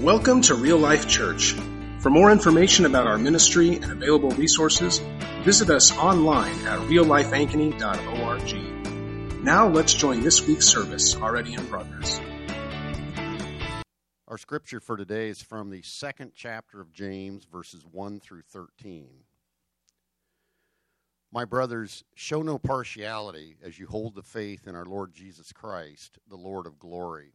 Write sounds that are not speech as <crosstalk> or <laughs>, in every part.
Welcome to Real Life Church. For more information about our ministry and available resources, visit us online at reallifeankeny.org. Now let's join this week's service already in progress. Our scripture for today is from the second chapter of James, verses 1 through 13. My brothers, show no partiality as you hold the faith in our Lord Jesus Christ, the Lord of glory.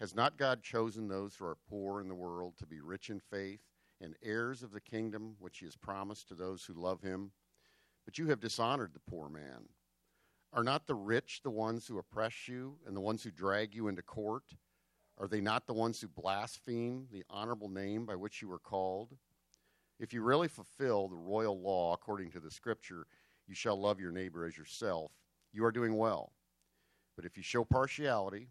has not God chosen those who are poor in the world to be rich in faith? and heirs of the kingdom which he has promised to those who love him. But you have dishonored the poor man. Are not the rich the ones who oppress you and the ones who drag you into court? Are they not the ones who blaspheme the honorable name by which you were called? If you really fulfill the royal law according to the scripture, you shall love your neighbor as yourself, you are doing well. But if you show partiality,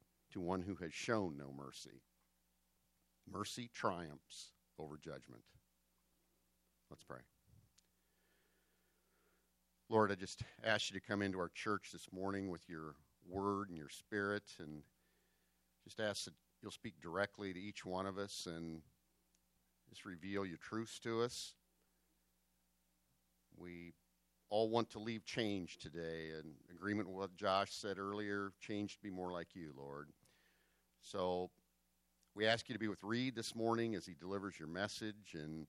to one who has shown no mercy. Mercy triumphs over judgment. Let's pray. Lord, I just ask you to come into our church this morning with your word and your spirit, and just ask that you'll speak directly to each one of us and just reveal your truths to us. We all want to leave change today, in agreement with what Josh said earlier, change to be more like you, Lord. So we ask you to be with Reed this morning as he delivers your message and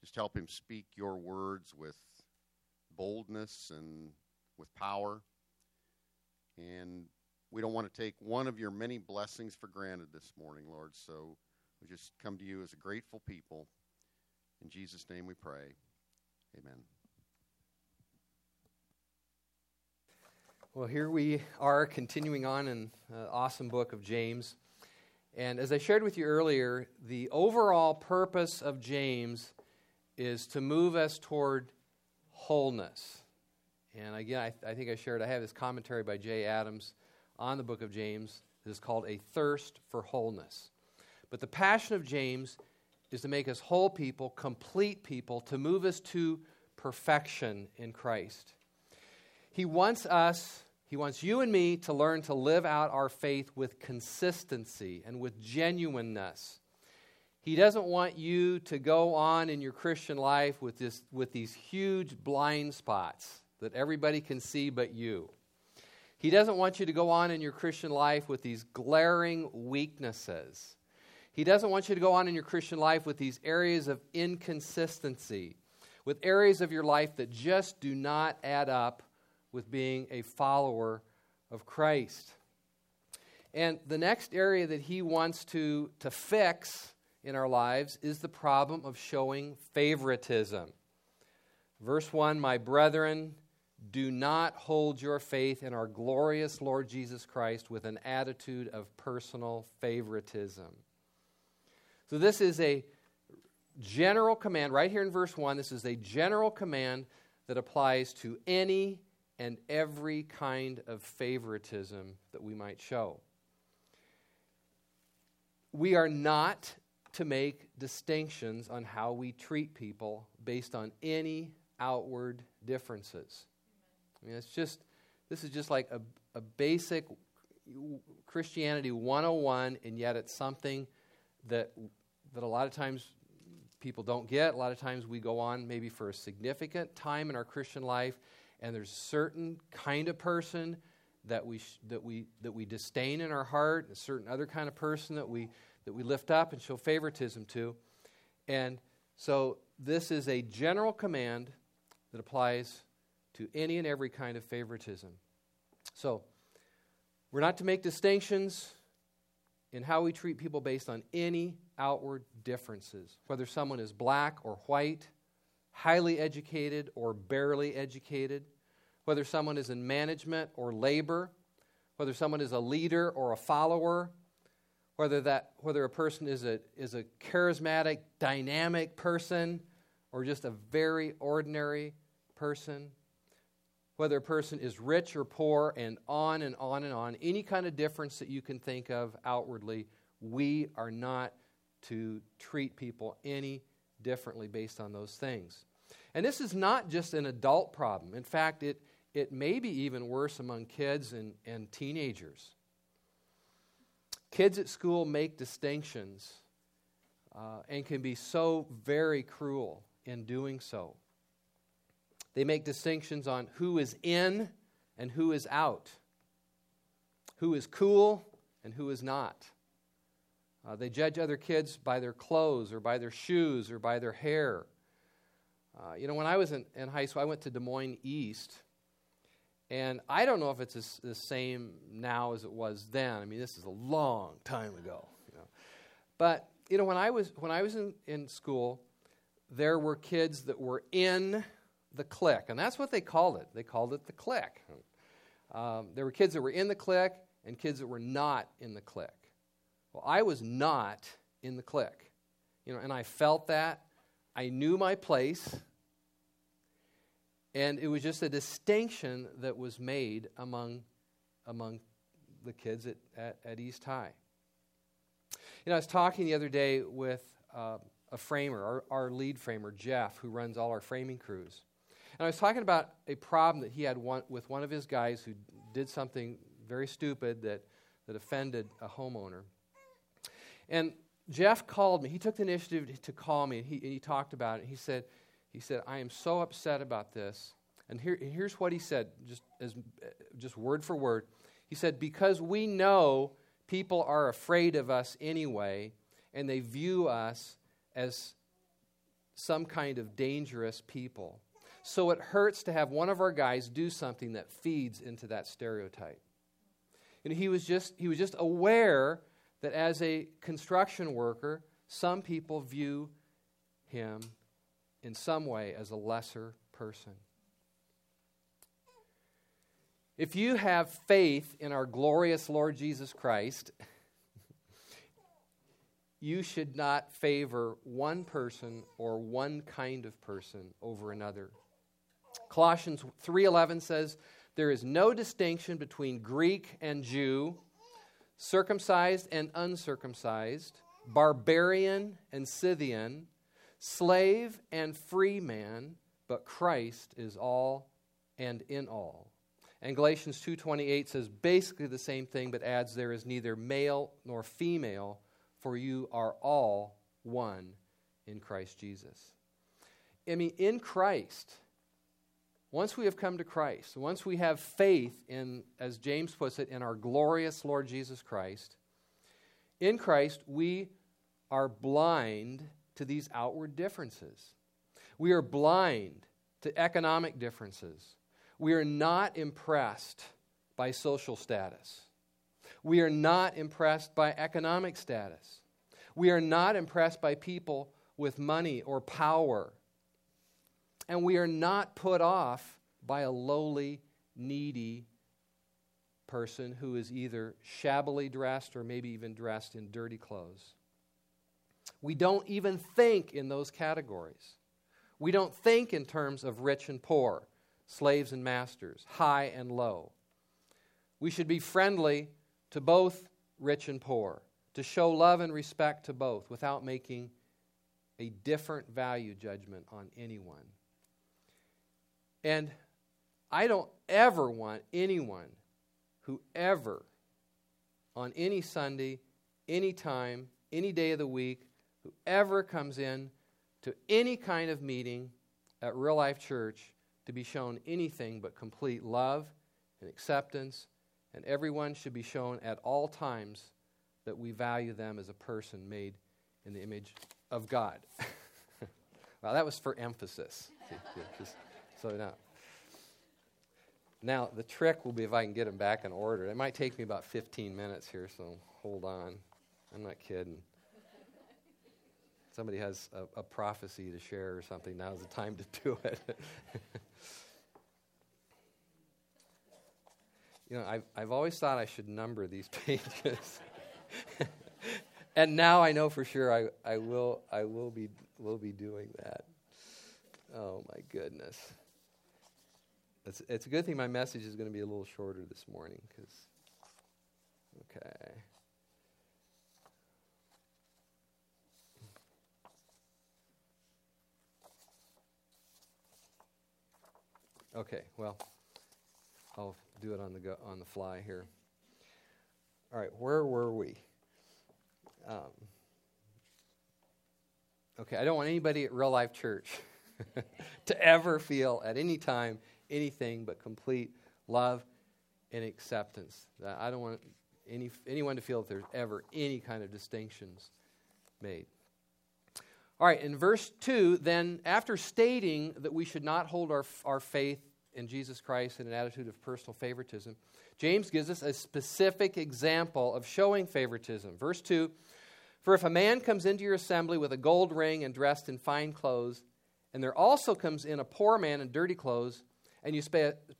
just help him speak your words with boldness and with power. And we don't want to take one of your many blessings for granted this morning, Lord. So we just come to you as a grateful people. In Jesus' name we pray. Amen. Well, here we are continuing on in the awesome book of James. And as I shared with you earlier, the overall purpose of James is to move us toward wholeness. And again, I, I, think I shared, I have this commentary by Jay Adams on the book of James that is called A Thirst for Wholeness. But the passion of James is to make us whole people, complete people, to move us to perfection in Christ. He wants us, he wants you and me to learn to live out our faith with consistency and with genuineness. He doesn't want you to go on in your Christian life with, this, with these huge blind spots that everybody can see but you. He doesn't want you to go on in your Christian life with these glaring weaknesses. He doesn't want you to go on in your Christian life with these areas of inconsistency, with areas of your life that just do not add up with being a follower of Christ. And the next area that he wants to, to fix in our lives is the problem of showing favoritism. Verse 1 My brethren, do not hold your faith in our glorious Lord Jesus Christ with an attitude of personal favoritism. So, this is a general command, right here in verse 1. This is a general command that applies to any and every kind of favoritism that we might show. We are not to make distinctions on how we treat people based on any outward differences. I mean, it's just, this is just like a, a basic Christianity 101, and yet it's something that, that a lot of times people don't get. A lot of times we go on maybe for a significant time in our Christian life, and there's a certain kind of person that we, that we, that we disdain in our heart, and a certain other kind of person that we that we lift up and show favoritism to. And so this is a general command that applies to any and every kind of favoritism. So, we're not to make distinctions in how we treat people based on any outward differences, whether someone is black or white, highly educated or barely educated, whether someone is in management or labor, whether someone is a leader or a follower, whether, that, whether a person is a, is a charismatic, dynamic person or just a very ordinary person, whether a person is rich or poor, and on and on and on, any kind of difference that you can think of outwardly, we are not to treat people any differently based on those things. And this is not just an adult problem. In fact, it, it may be even worse among kids and, and teenagers. Kids at school make distinctions uh, and can be so very cruel in doing so. They make distinctions on who is in and who is out, who is cool and who is not. Uh, they judge other kids by their clothes or by their shoes or by their hair. Uh, you know, when I was in, in, high school, I went to Des Moines East. And I don't know if it's the same now as it was then. I mean, this is a long time ago. You know. But, you know, when I was, when I was in, in school, there were kids that were in the clique. And that's what they called it. They called it the clique. Um, there were kids that were in the clique and kids that were not in the clique. Well, I was not in the clique. You know, and I felt that. I knew my place. And it was just a distinction that was made among, among the kids at, at, at East High. You know, I was talking the other day with uh, a framer, our, our lead framer, Jeff, who runs all our framing crews. And I was talking about a problem that he had one, with one of his guys who did something very stupid that, that offended a homeowner. And Jeff called me. He took the initiative to call me, and he, and he talked about it. He said, he said, I am so upset about this. And here, here's what he said, just, as, just word for word. He said, Because we know people are afraid of us anyway, and they view us as some kind of dangerous people. So it hurts to have one of our guys do something that feeds into that stereotype. And he was just, he was just aware that as a construction worker, some people view him in some way as a lesser person. If you have faith in our glorious Lord Jesus Christ, <laughs> you should not favor one person or one kind of person over another. Colossians 3:11 says, "There is no distinction between Greek and Jew, circumcised and uncircumcised, barbarian and Scythian, slave and free man, but Christ is all and in all." And Galatians 2:28 says basically the same thing but adds there is neither male nor female for you are all one in Christ Jesus. I mean in Christ once we have come to Christ, once we have faith in, as James puts it, in our glorious Lord Jesus Christ, in Christ we are blind to these outward differences. We are blind to economic differences. We are not impressed by social status. We are not impressed by economic status. We are not impressed by people with money or power and we are not put off by a lowly, needy person who is either shabbily dressed or maybe even dressed in dirty clothes. We don't even think in those categories. We don't think in terms of rich and poor, slaves and masters, high and low. We should be friendly to both rich and poor, to show love and respect to both without making a different value judgment on anyone. And I don't ever want anyone who ever, on any Sunday, any time, any day of the week, who ever comes in to any kind of meeting at Real Life Church to be shown anything but complete love and acceptance, and everyone should be shown at all times that we value them as a person made in the image of God. <laughs> well, that was for emphasis. <laughs> So now, now the trick will be if I can get them back in order. It might take me about 15 minutes here, so hold on. I'm not kidding. Somebody has a, a prophecy to share or something. Now's the time to <laughs> do it. you know, I've, I've always thought I should number these <laughs> pages. and now I know for sure I, I, will, I will, be, will be doing that. Oh, my goodness. It's, it's a good thing my message is going to be a little shorter this morning because, okay. Okay, well, I'll do it on the go, on the fly here. All right, where were we? Um, okay, I don't want anybody at Real Life Church <laughs> to ever feel at any time anything but complete love and acceptance. I don't want any, anyone to feel that there's ever any kind of distinctions made. All right, in verse 2, then, after stating that we should not hold our, our faith in Jesus Christ in an attitude of personal favoritism, James gives us a specific example of showing favoritism. Verse 2 For if a man comes into your assembly with a gold ring and dressed in fine clothes, and there also comes in a poor man in dirty clothes, and you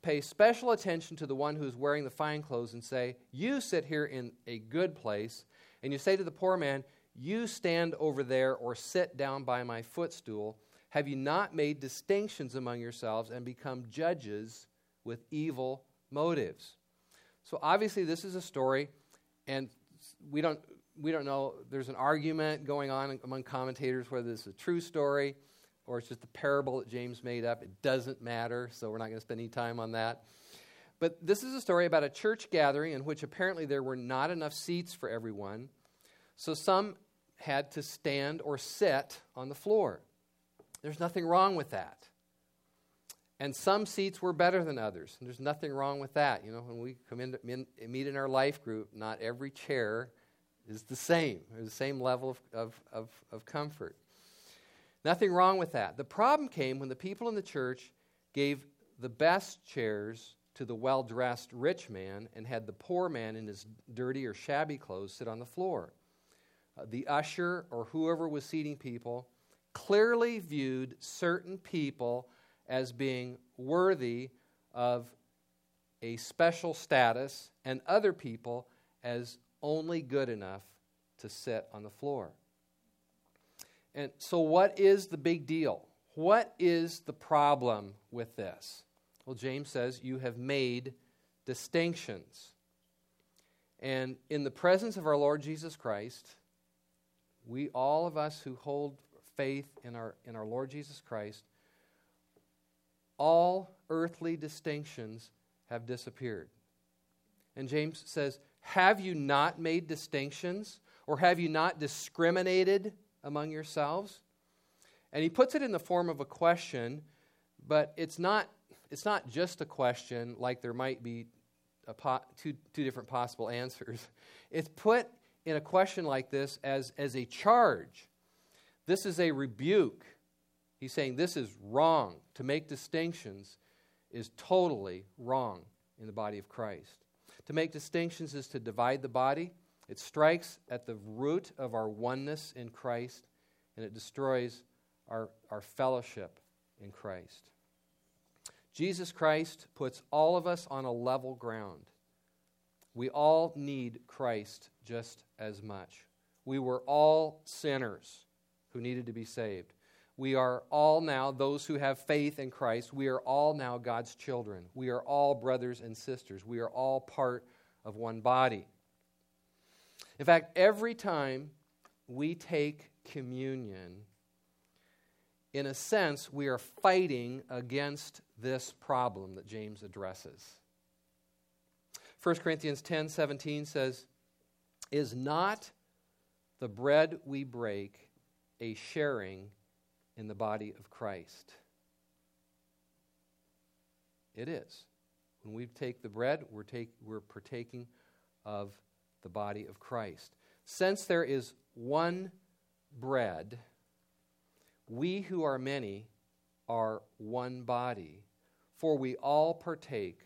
pay special attention to the one who is wearing the fine clothes and say, You sit here in a good place, and you say to the poor man, You stand over there or sit down by my footstool. Have you not made distinctions among yourselves and become judges with evil motives? So obviously, this is a story, and we don't, we don't know. There's an argument going on among commentators whether this is a true story or it's just a parable that James made up. It doesn't matter, so we're not going to spend any time on that. But this is a story about a church gathering in which apparently there were not enough seats for everyone. So some had to stand or sit on the floor. There's nothing wrong with that. And some seats were better than others. And there's nothing wrong with that. You know, when we come in, in meet in our life group, not every chair is the same. There's the same level of, of, of, of comfort. Nothing wrong with that. The problem came when the people in the church gave the best chairs to the well dressed rich man and had the poor man in his dirty or shabby clothes sit on the floor. Uh, the usher or whoever was seating people clearly viewed certain people as being worthy of a special status and other people as only good enough to sit on the floor. And so, what is the big deal? What is the problem with this? Well, James says, You have made distinctions. And in the presence of our Lord Jesus Christ, we, all of us who hold faith in our, in our Lord Jesus Christ, all earthly distinctions have disappeared. And James says, Have you not made distinctions? Or have you not discriminated among yourselves? And he puts it in the form of a question, but it's not, it's not just a question like there might be po- two, two different possible <laughs> answers. It's put in a question like this as, as a charge. This is a rebuke. He's saying this is wrong. To make distinctions is totally wrong in the body of Christ. To make distinctions is to divide the body. It strikes at the root of our oneness in Christ, and it destroys our, our fellowship in Christ. Jesus Christ puts all of us on a level ground. We all need Christ just as much. We were all sinners who needed to be saved. We are all now, those who have faith in Christ, we are all now God's children. We are all brothers and sisters. We are all part of one body. In fact, every time we take communion, in a sense, we are fighting against this problem that James addresses. 1 Corinthians 10 17 says, Is not the bread we break a sharing in the body of Christ? It is. When we take the bread, we're, take, we're partaking of the body of Christ. Since there is one bread, we who are many are one body For we all partake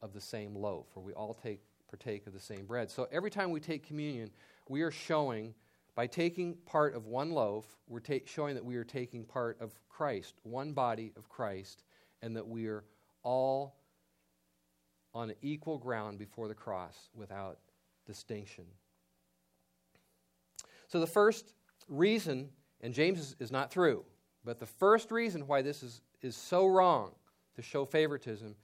of the same loaf, or we all take, partake of the same bread. So every time we take communion, we are showing, by taking part of one loaf, we're ta- showing that we are taking part of Christ, one body of Christ, and that we are all on equal ground before the cross without distinction. So the first reason, and James is, is not through, but the first reason why this is, is so wrong to show favoritism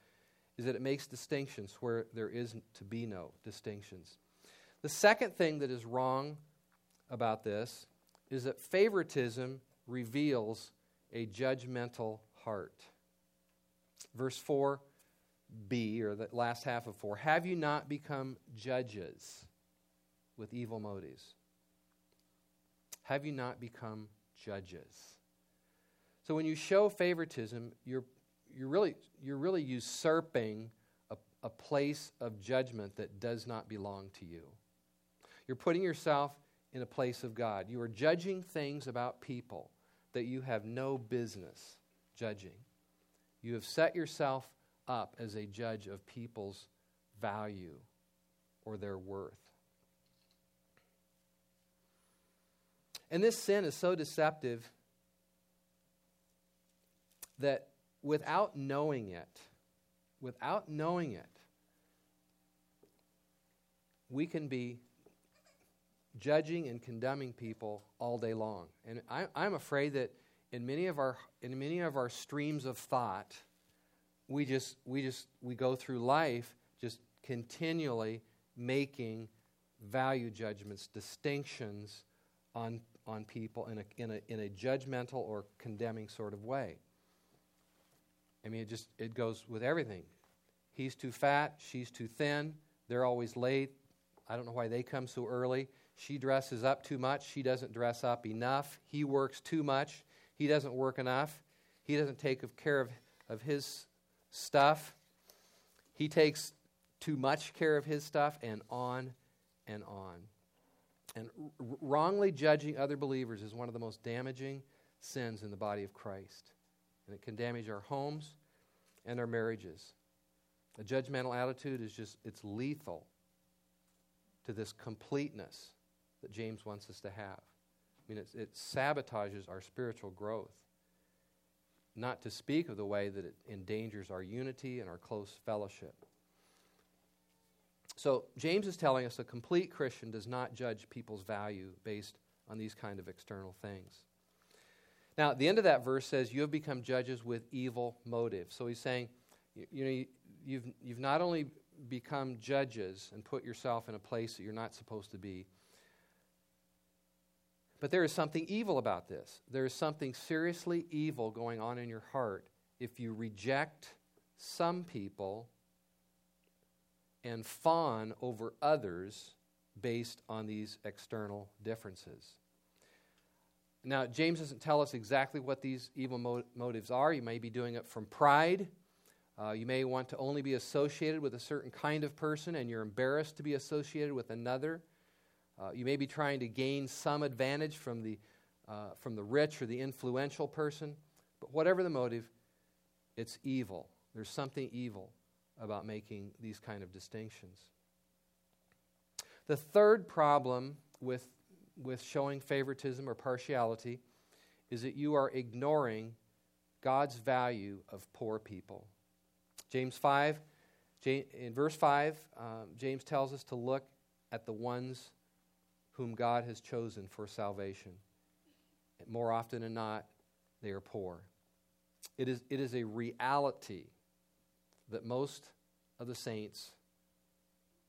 is that it makes distinctions where there is to be no distinctions. The second thing that is wrong about this is that favoritism reveals a judgmental heart. Verse 4b, or the last half of 4 Have you not become judges with evil motives? Have you not become judges? So when you show favoritism, you're, you're, really, you're really usurping a, a place of judgment that does not belong to you. You're putting yourself in a place of God. You are judging things about people that you have no business judging. You have set yourself up as a judge of people's value or their worth. And this sin is so deceptive that without knowing it, without knowing it, we can be judging and condemning people all day long. And I, am afraid that in many of our in many of our streams of thought, we just we just we go through life just continually making value judgments, distinctions on on people in a, in a, in a judgmental or condemning sort of way. I mean, it just it goes with everything. He's too fat, she's too thin, they're always late. I don't know why they come so early. She dresses up too much, she doesn't dress up enough. He works too much, he doesn't work enough. He doesn't take care of, of his stuff. He takes too much care of his stuff, and on and on. And wrongly judging other believers is one of the most damaging sins in the body of Christ. And it can damage our homes and our marriages. A judgmental attitude is just, it's lethal to this completeness that James wants us to have. I mean, it, it sabotages our spiritual growth. Not to speak of the way that it endangers our unity and our close fellowship. So James is telling us a complete Christian does not judge people's value based on these kind of external things. Now, the end of that verse says, You have become judges with evil motives. So he's saying, you, you know, you've, you've not only become judges and put yourself in a place that you're not supposed to be, but there is something evil about this. There is something seriously evil going on in your heart if you reject some people and fawn over others based on these external differences. Now, James doesn't tell us exactly what these evil mo- motives are. You may be doing it from pride. Uh, you may want to only be associated with a certain kind of person and you're embarrassed to be associated with another. Uh, you may be trying to gain some advantage from the, uh, from the rich or the influential person. But whatever the motive, it's evil. There's something evil about making these kind of distinctions. The third problem with, with showing favoritism or partiality is that you are ignoring God's value of poor people. James 5, in verse 5, um, James tells us to look at the ones whom God has chosen for salvation. More often than not, they are poor. It is, it is a reality that most of the saints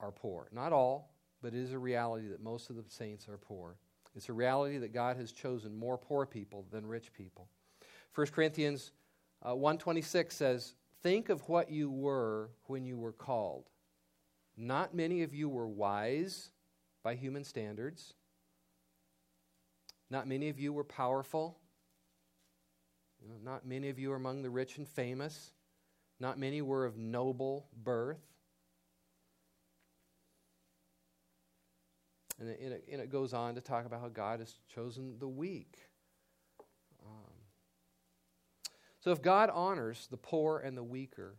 are poor. Not all, but it is a reality that most of the saints are poor. It's a reality that God has chosen more poor people than rich people. 1 Corinthians uh, 126 says, Think of what you were when you were called. Not many of you were wise by human standards. Not many of you were powerful. You know, not many of you are among the rich and famous. Not many were of noble birth. And it, and it, goes on to talk about how God has chosen the weak. Um, So if God honors the poor and the weaker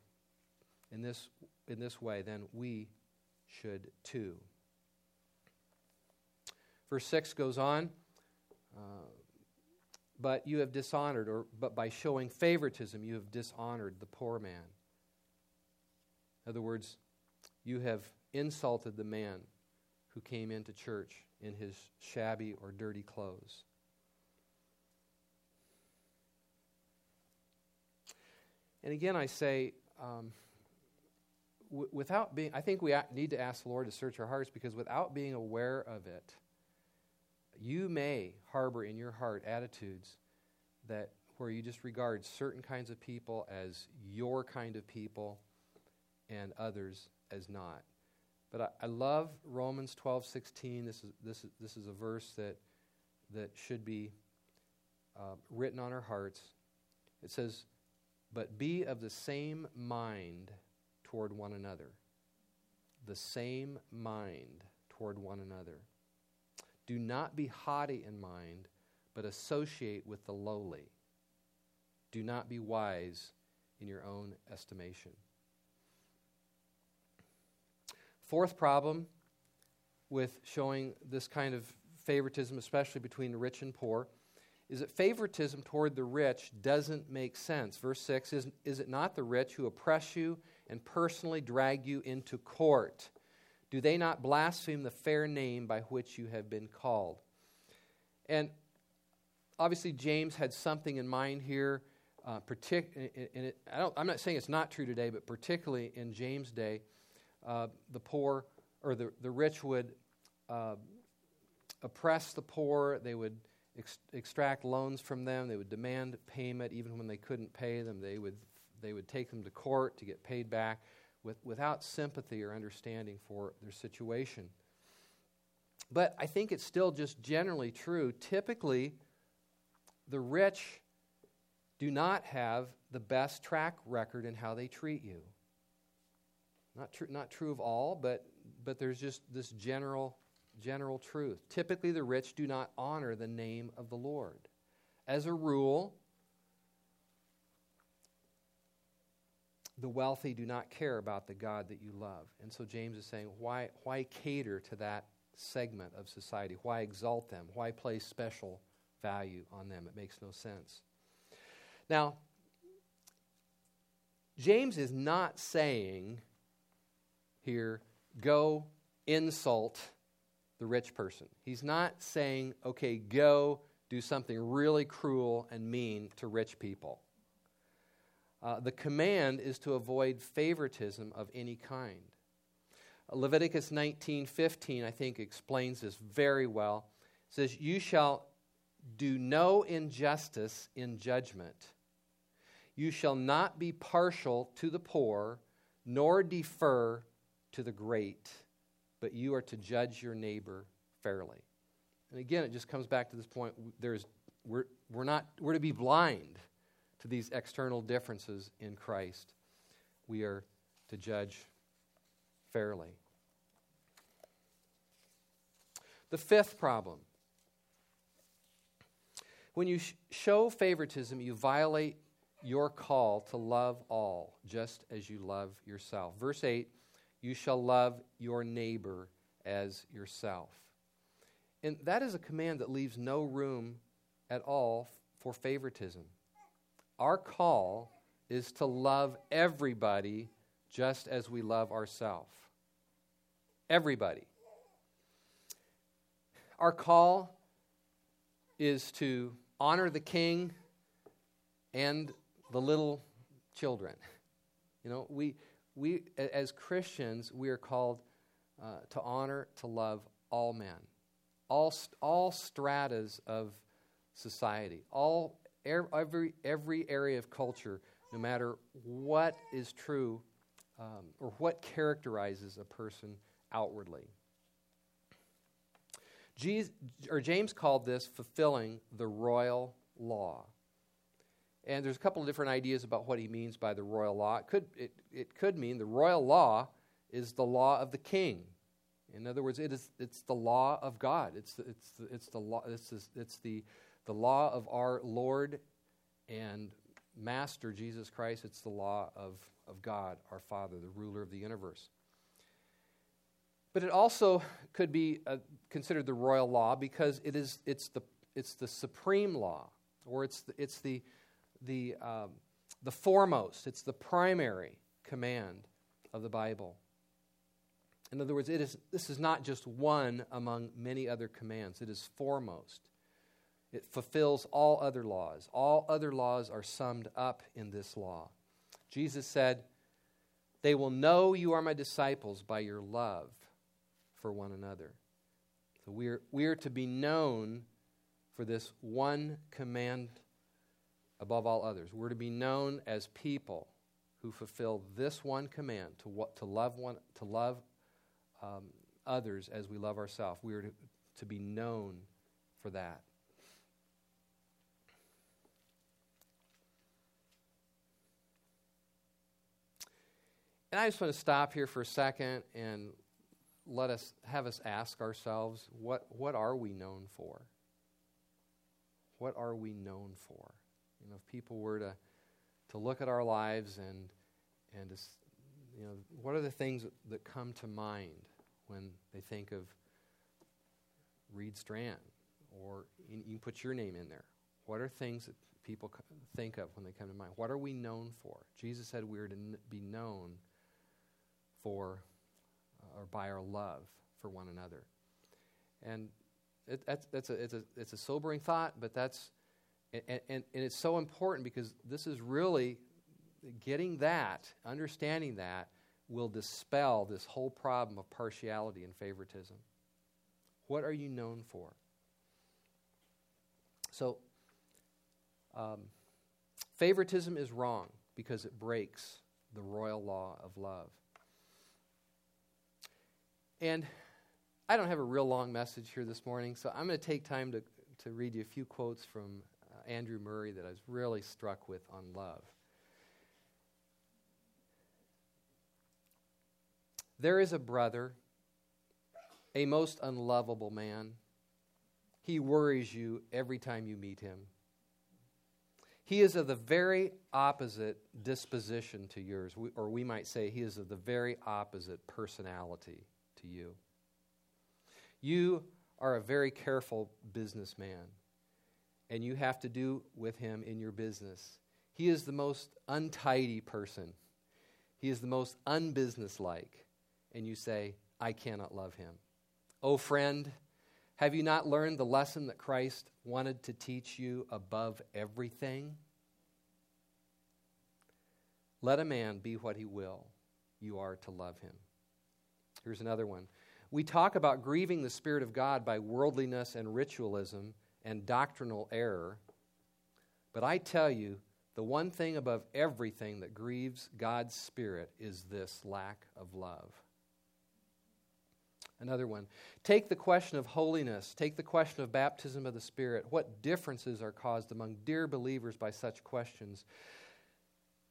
in this, in this way, then we should too. Verse 6 goes on. Uh, but you have dishonored, or but by showing favoritism, you have dishonored the poor man. In other words, you have insulted the man who came into church in his shabby or dirty clothes. And again, I say, um, w- without being, I think we need to ask the Lord to search our hearts because without being aware of it, you may harbor in your heart attitudes that where you just regard certain kinds of people as your kind of people and others as not. But I, I love Romans 12, 16. This is, this is, this is a verse that, that should be uh, written on our hearts. It says, But be of the same mind toward one another. The same mind toward one another. Do not be haughty in mind, but associate with the lowly. Do not be wise in your own estimation. Fourth problem with showing this kind of favoritism, especially between the rich and poor, is that favoritism toward the rich doesn't make sense. Verse 6 is, is it not the rich who oppress you and personally drag you into court? Do they not blaspheme the fair name by which you have been called? And obviously, James had something in mind here. Uh, partic- and it, I am not saying it's not true today, but particularly in James' day, uh, the poor or the, the rich would uh, oppress the poor. They would ex- extract loans from them. They would demand payment even when they couldn't pay them. They would, they would take them to court to get paid back with, without sympathy or understanding for their situation. But I think it's still just generally true. Typically, the rich do not have the best track record in how they treat you. Not true, not true of all, but, but there's just this general, general truth. Typically, the rich do not honor the name of the Lord. As a rule, the wealthy do not care about the God that you love. And so James is saying, why, why cater to that segment of society? Why exalt them? Why place special value on them? It makes no sense. Now, James is not saying here, go insult the rich person. He's not saying, okay, go do something really cruel and mean to rich people. Uh, the command is to avoid favoritism of any kind. Leviticus 19:15 I think explains this very well. It says you shall do no injustice in judgment. You shall not be partial to the poor nor defer to the great, but you are to judge your neighbor fairly. And again it just comes back to this point there's we're, we're not we're to be blind to these external differences in Christ. We are to judge fairly. The fifth problem when you sh- show favoritism, you violate your call to love all, just as you love yourself. Verse 8 You shall love your neighbor as yourself. And that is a command that leaves no room at all for favoritism. Our call is to love everybody just as we love ourselves. Everybody. Our call is to honor the king and the little children. You know, we, we as Christians, we are called uh, to honor, to love all men, all, all stratas of society, all every, every area of culture, no matter what is true um, or what characterizes a person outwardly. Jesus, or James called this fulfilling the royal law. And there's a couple of different ideas about what he means by the royal law. It could, it, it could mean the royal law is the law of the king. In other words, it is, it's the law of God. It's the, it's the, it's the, law, it's, the, it's the, the law of our Lord and Master, Jesus Christ, it's the law of, of God, our Father, the ruler of the universe. But it also could be uh, considered the royal law because it is, it's, the, it's the supreme law, or it's the, it's the, the, um, the foremost, it's the primary command of the Bible. In other words, it is, this is not just one among many other commands, it is foremost. It fulfills all other laws. All other laws are summed up in this law. Jesus said, They will know you are my disciples by your love for one another. So we are, we are to be known for this one command above all others. We're to be known as people who fulfill this one command to, what, to love, one, to love um, others as we love ourselves. We are to, to be known for that. And I just want to stop here for a second and let us have us ask ourselves what, what are we known for? What are we known for? You know, if people were to, to look at our lives and, and to, you know, what are the things that come to mind when they think of Reed Strand? Or you, you can put your name in there. What are things that people think of when they come to mind? What are we known for? Jesus said we are to be known for or by our love for one another. And it, that's, that's a, it's, a, it's a sobering thought, but that's, and, and, and it's so important because this is really getting that, understanding that, will dispel this whole problem of partiality and favoritism. What are you known for? So, um, favoritism is wrong because it breaks the royal law of love. And I don't have a real long message here this morning, so I'm going to take time to, to read you a few quotes from uh, Andrew Murray that I was really struck with on love. There is a brother, a most unlovable man. He worries you every time you meet him. He is of the very opposite disposition to yours, or we might say he is of the very opposite personality to you. You are a very careful businessman, and you have to do with him in your business. He is the most untidy person, he is the most unbusinesslike, and you say, I cannot love him. Oh, friend, have you not learned the lesson that Christ wanted to teach you above everything? Let a man be what he will, you are to love him. Here's another one. We talk about grieving the Spirit of God by worldliness and ritualism and doctrinal error. But I tell you, the one thing above everything that grieves God's Spirit is this lack of love. Another one. Take the question of holiness, take the question of baptism of the Spirit. What differences are caused among dear believers by such questions?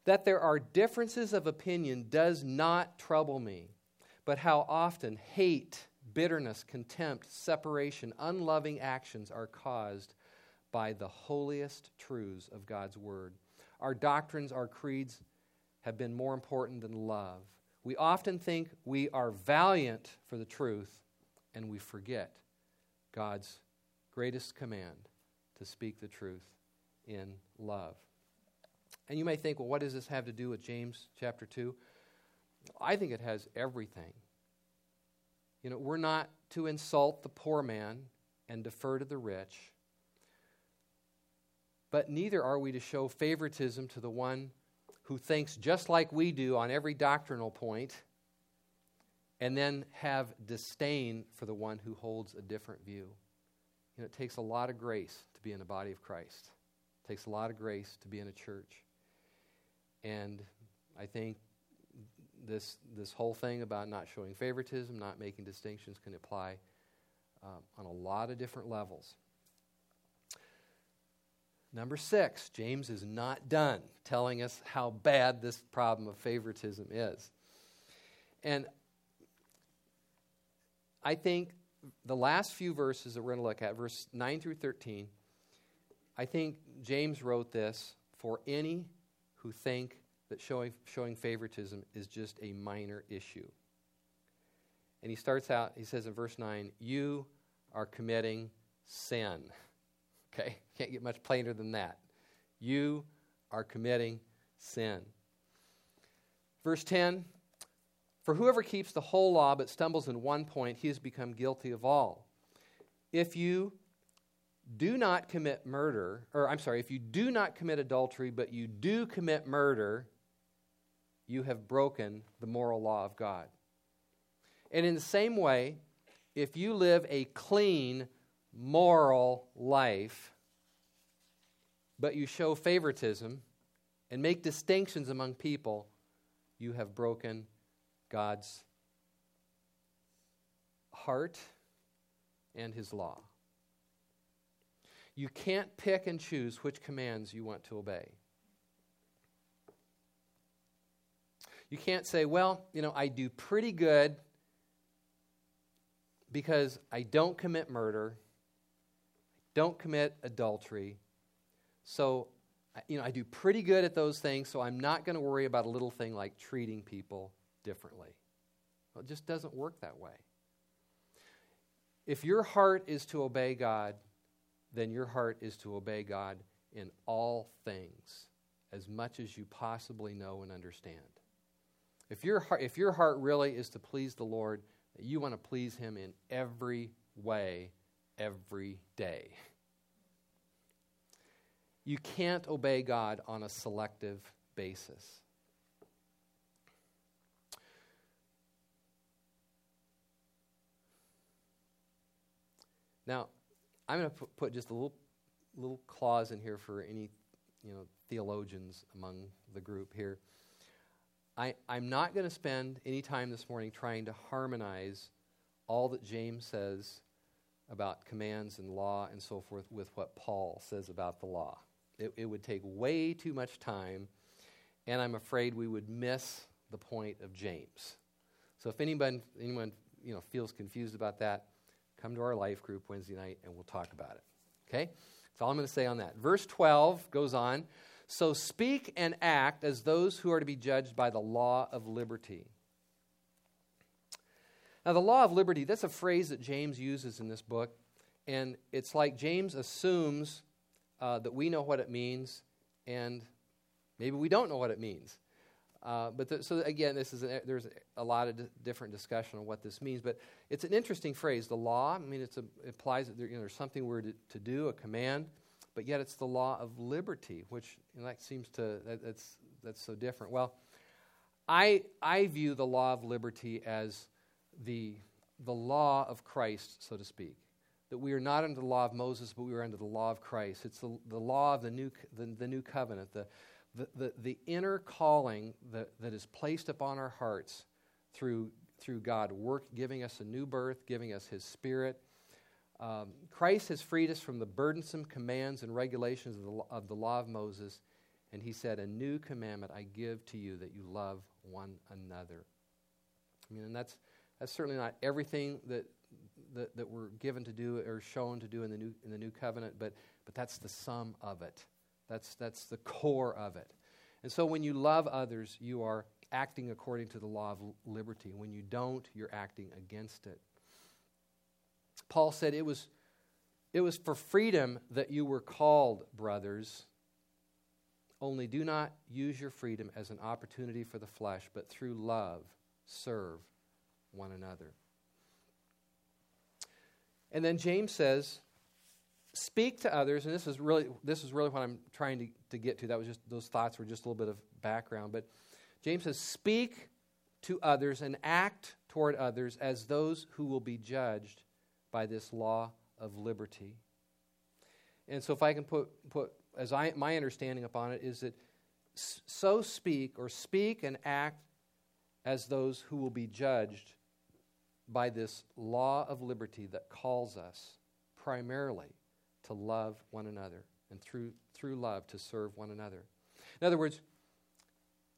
That there are differences of opinion does not trouble me but how often hate, bitterness, contempt, separation, unloving actions are caused by the holiest truths of God's Word. Our doctrines, our creeds have been more important than love. We often think we are valiant for the truth, and we forget God's greatest command to speak the truth in love. And you may think, well, what does this have to do with James chapter 2? I think it has everything. You know, we're not to insult the poor man and defer to the rich, but neither are we to show favoritism to the one who thinks just like we do on every doctrinal point and then have disdain for the one who holds a different view. You know, it takes a lot of grace to be in the body of Christ. It takes a lot of grace to be in a church. And I think this, this whole thing about not showing favoritism, not making distinctions, can apply um, on a lot of different levels. Number six, James is not done telling us how bad this problem of favoritism is. And I think the last few verses that we're going to look at, verse 9 through 13, I think James wrote this for any who think that showing, showing favoritism is just a minor issue. And he starts out, he says in verse 9, You are committing sin. <laughs> Okay? Can't get much plainer than that. You are committing sin. Verse 10 For whoever keeps the whole law but stumbles in one point, he has become guilty of all. If you do not commit murder, or I'm sorry, if you do not commit adultery, but you do commit murder, you have broken the moral law of God. And in the same way, if you live a clean, moral life, but you show favoritism and make distinctions among people, you have broken God's heart and his law. You can't pick and choose which commands you want to obey. You can't say, well, you know, I do pretty good because I don't commit murder, don't commit adultery. So, you know, I do pretty good at those things, so I'm not going to worry about a little thing like treating people differently. Well, it just doesn't work that way. If your heart is to obey God, then your heart is to obey God in all things as much as you possibly know and understand. If your heart, if your heart really is to please the Lord, you want to please Him in every way, every day. You can't obey God on a selective basis. Now, I'm going to put just a little little clause in here for any you know theologians among the group here. I, I'm not going to spend any time this morning trying to harmonize all that James says about commands and law and so forth with what Paul says about the law. It, it would take way too much time, and I'm afraid we would miss the point of James. So if anyone, anyone you know, feels confused about that, come to our life group Wednesday night and we'll talk about it. Okay? That's all I'm going to say on that. Verse 12 goes on So speak and act as those who are to be judged by the law of liberty. Now, the law of liberty, that's a phrase that James uses in this book. And it's like James assumes uh, that we know what it means, and maybe we don't know what it means. Uh, but the, so again, this is there's a lot of different discussion on what this means. But it's an interesting phrase. The law. I mean, it implies that there, you know, there's something we're to, to, do, a command, but yet it's the law of liberty, which that seems to that, that's that's so different. Well, I I view the law of liberty as the the law of Christ, so to speak. That we are not under the law of Moses, but we are under the law of Christ. It's the, the law of the new, the, the new covenant, the, the, the, the inner calling that, that is placed upon our hearts through, through God work, giving us a new birth, giving us His Spirit. Um, Christ has freed us from the burdensome commands and regulations of the, of the law of Moses, and He said, A new commandment I give to you that you love one another. I mean, and that's, that's certainly not everything that, that, that we're given to do or shown to do in the new, in the new covenant, but, but that's the sum of it. That's, that's the core of it. And so when you love others, you are acting according to the law of liberty. When you don't, you're acting against it. Paul said it was, it was for freedom that you were called, brothers. Only do not use your freedom as an opportunity for the flesh, but through love serve one another. And then James says, speak to others, and this is really this is really what I'm trying to, to get to. That was just those thoughts were just a little bit of background. But James says, speak to others and act toward others as those who will be judged by this law of liberty. And so if I can put put as I my understanding upon it is that so speak or speak and act as those who will be judged by this law of liberty that calls us primarily to love one another and through, through love to serve one another. In other words,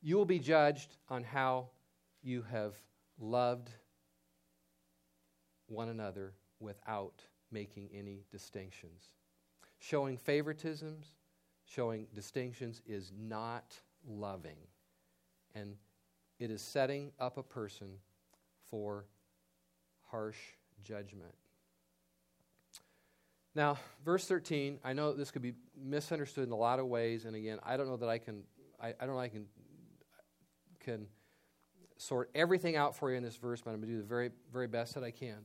you will be judged on how you have loved one another without making any distinctions. Showing favoritisms, showing distinctions is not loving. And it is setting up a person for harsh judgment. Now, verse 13, I know this could be misunderstood in a lot of ways, and again, I don't know that I can, I, I don't know I can, can sort everything out for you in this verse, but I'm going to do the very, very best that I can.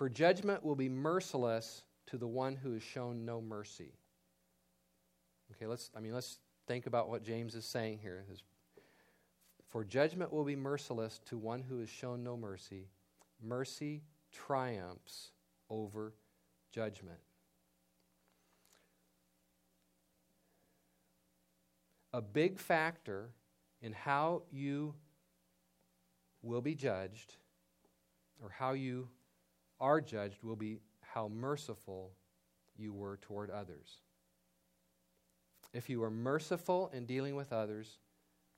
For judgment will be merciless to the one who has shown no mercy. Okay, let's, I mean, let's think about what James is saying here. For judgment will be merciless to one who has shown no mercy. Mercy triumphs over judgment. A big factor in how you will be judged, or how you are judged, will be how merciful you were toward others. If you are merciful in dealing with others,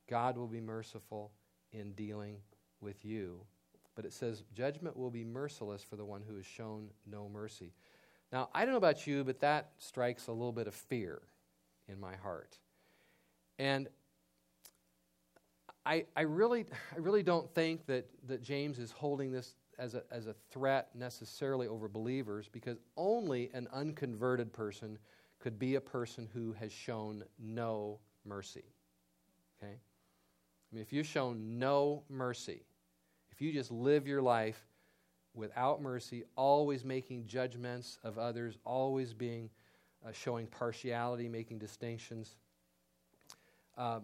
God will be merciful in dealing with you. But it says, judgment will be merciless for the one who has shown no mercy. Now, I don't know about you, but that strikes a little bit of fear in my heart. And I, I, really, I really don't think that, that James is holding this as a, as a threat necessarily over believers because only an unconverted person could be a person who has shown no mercy. Okay? I mean, if you've shown no mercy, if you just live your life without mercy, always making judgments of others, always being uh, showing partiality, making distinctions, um,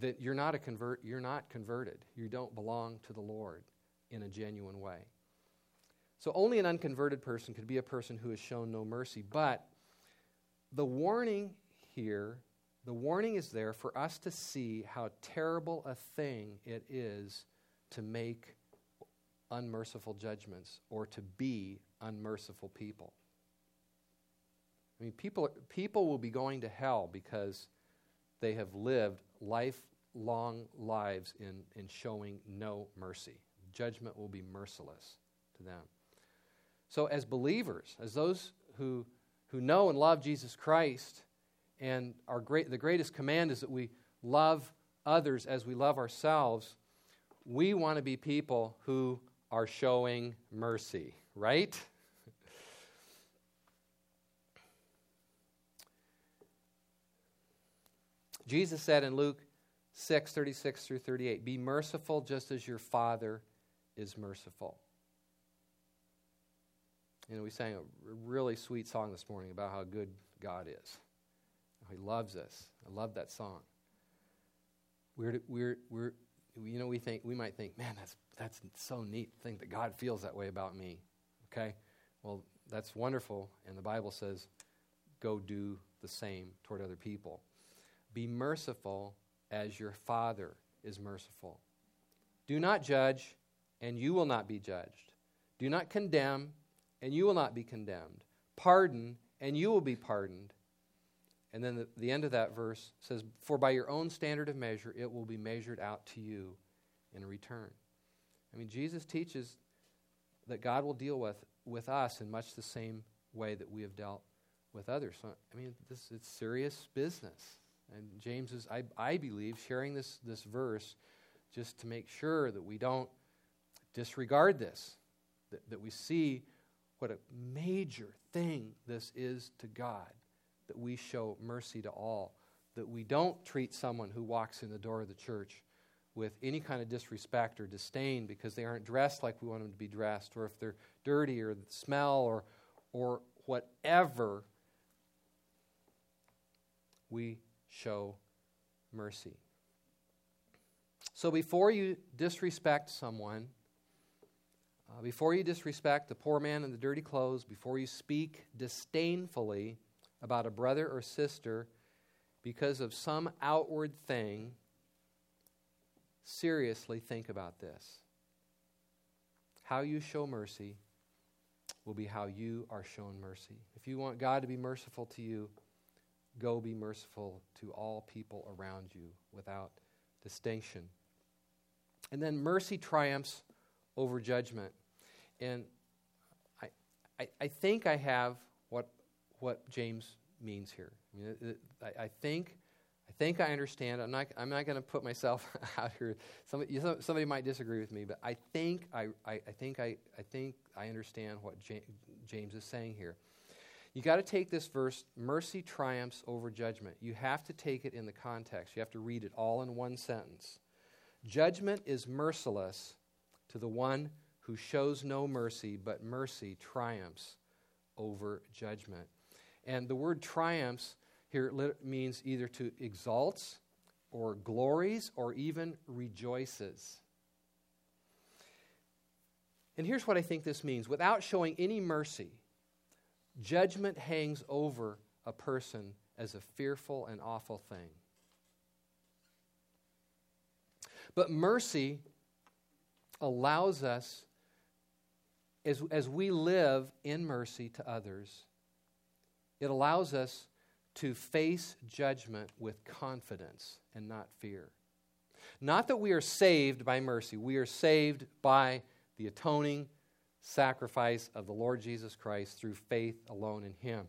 that you're not a convert, you're not converted. You don't belong to the Lord in a genuine way. So only an unconverted person could be a person who has shown no mercy. But the warning here, the warning is there for us to see how terrible a thing it is to make unmerciful judgments or to be unmerciful people. I mean, people, people will be going to hell because they have lived lifelong lives in, in showing no mercy. Judgment will be merciless to them. So, as believers, as those who, who know and love Jesus Christ, and our great, the greatest command is that we love others as we love ourselves, we want to be people who are showing mercy, right? Jesus said in Luke 6 36 through 38, Be merciful just as your Father is merciful. You know, we sang a really sweet song this morning about how good God is. He loves us. I love that song. We're, we're, we're, you know, we think we might think, man, that's that's so neat. To think that God feels that way about me. Okay, well, that's wonderful, and the Bible says, go do the same toward other people. Be merciful as your Father is merciful. Do not judge, and you will not be judged. Do not condemn, and you will not be condemned. Pardon, and you will be pardoned. And then the, the end of that verse says, For by your own standard of measure, it will be measured out to you in return. I mean, Jesus teaches that God will deal with, with us in much the same way that we have dealt with others. So, I mean, this it's serious business. And James is, I, I believe, sharing this, this verse just to make sure that we don't disregard this, that, that we see what a major thing this is to God, that we show mercy to all, that we don't treat someone who walks in the door of the church with any kind of disrespect or disdain because they aren't dressed like we want them to be dressed, or if they're dirty or smell or, or whatever, we show mercy. So before you disrespect someone, uh, before you disrespect the poor man in the dirty clothes, before you speak disdainfully about a brother or sister because of some outward thing, seriously think about this. How you show mercy will be how you are shown mercy. If you want God to be merciful to you, Go be merciful to all people around you without distinction. And then mercy triumphs over judgment. And I, I, I think I have what, what James means here. I, mean, it, it, I, I think I think I understand. I'm not, I'm not going to put myself <laughs> out here. Somebody, somebody might disagree with me, but I think I, I, I think I, I think I understand what James is saying here. You got to take this verse, mercy triumphs over judgment. You have to take it in the context. You have to read it all in one sentence. Judgment is merciless to the one who shows no mercy, but mercy triumphs over judgment. And the word triumphs here means either to exalts or glories or even rejoices. And here's what I think this means without showing any mercy, judgment hangs over a person as a fearful and awful thing. But mercy allows us, as, as we live in mercy to others, it allows us to face judgment with confidence and not fear. Not that we are saved by mercy, we are saved by the atoning sacrifice of the Lord Jesus Christ through faith alone in Him.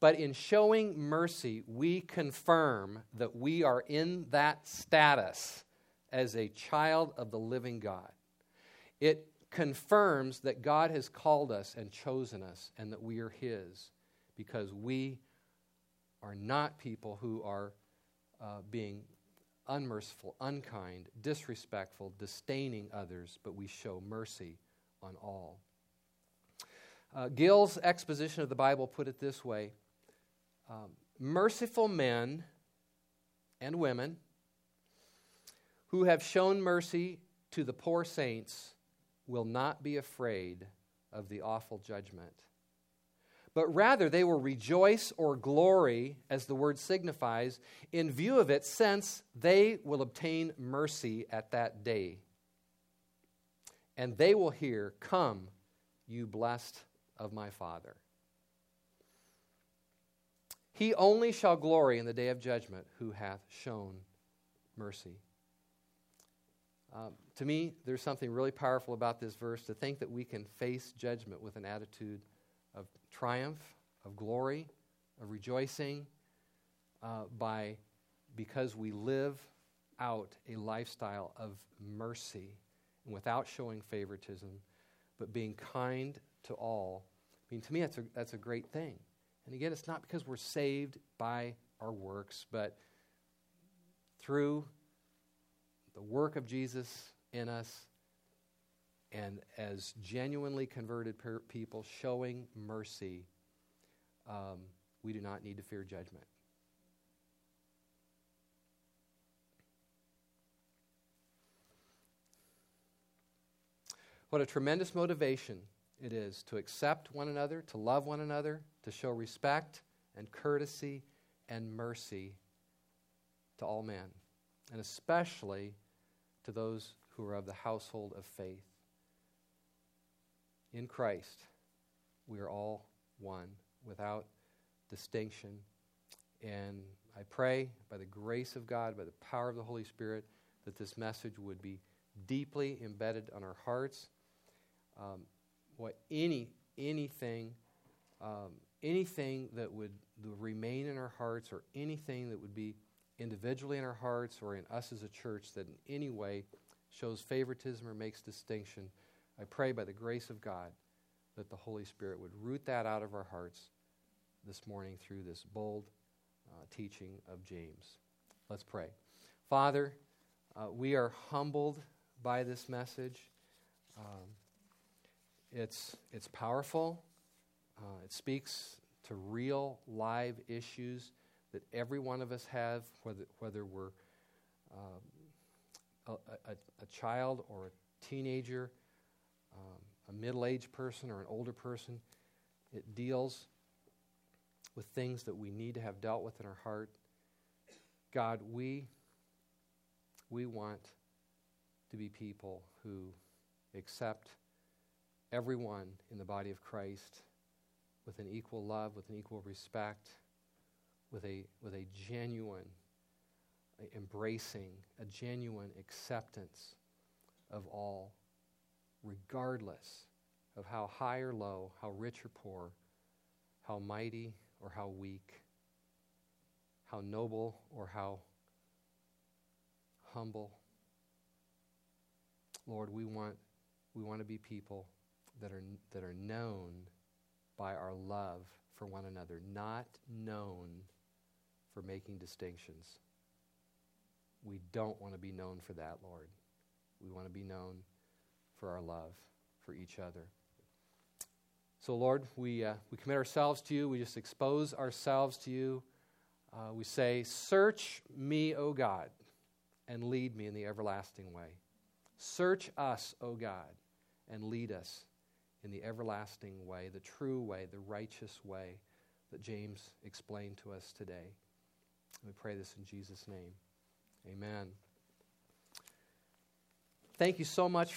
But in showing mercy, we confirm that we are in that status as a child of the living God. It confirms that God has called us and chosen us and that we are His because we are not people who are uh, being unmerciful, unkind, disrespectful, disdaining others, but we show mercy on all. Uh, Gill's exposition of the Bible put it this way um, Merciful men and women who have shown mercy to the poor saints will not be afraid of the awful judgment but rather they will rejoice or glory, as the word signifies, in view of it, since they will obtain mercy at that day. And they will hear, Come, you blessed of my Father. He only shall glory in the day of judgment who hath shown mercy. Um, to me, there's something really powerful about this verse to think that we can face judgment with an attitude of triumph, of glory, of rejoicing uh, by because we live out a lifestyle of mercy and without showing favoritism, but being kind to all. I mean, to me, that's a, that's a great thing. And again, it's not because we're saved by our works, but through the work of Jesus in us and as genuinely converted per- people showing mercy, um, we do not need to fear judgment. What a tremendous motivation it is to accept one another, to love one another, to show respect and courtesy and mercy to all men, and especially to those who are of the household of faith. In Christ, we are all one without distinction. And I pray by the grace of God, by the power of the Holy Spirit, that this message would be deeply embedded on our hearts. Um, what any anything um, anything that would remain in our hearts, or anything that would be individually in our hearts or in us as a church that in any way shows favoritism or makes distinction I pray by the grace of God that the Holy Spirit would root that out of our hearts this morning through this bold uh, teaching of James. Let's pray. Father, uh, we are humbled by this message. Um, it's, it's powerful, uh, it speaks to real, live issues that every one of us have, whether, whether we're um, a, a, a child or a teenager um, a middle aged person or an older person. It deals with things that we need to have dealt with in our heart. God, we, we want to be people who accept everyone in the body of Christ with an equal love, with an equal respect, with a, with a genuine embracing, a genuine acceptance of all regardless of how high or low, how rich or poor, how mighty or how weak, how noble or how humble. Lord, we want, we want to be people that are, that are known by our love for one another, not known for making distinctions. We don't want to be known for that, Lord. We want to be known for our love for each other. So, Lord, we, uh, we commit ourselves to you. We just expose ourselves to you. Uh, we say, Search me, O God, and lead me in the everlasting way. Search us, O God, and lead us in the everlasting way, the true way, the righteous way that James explained to us today. We pray this in Jesus' name. Amen. Thank you so much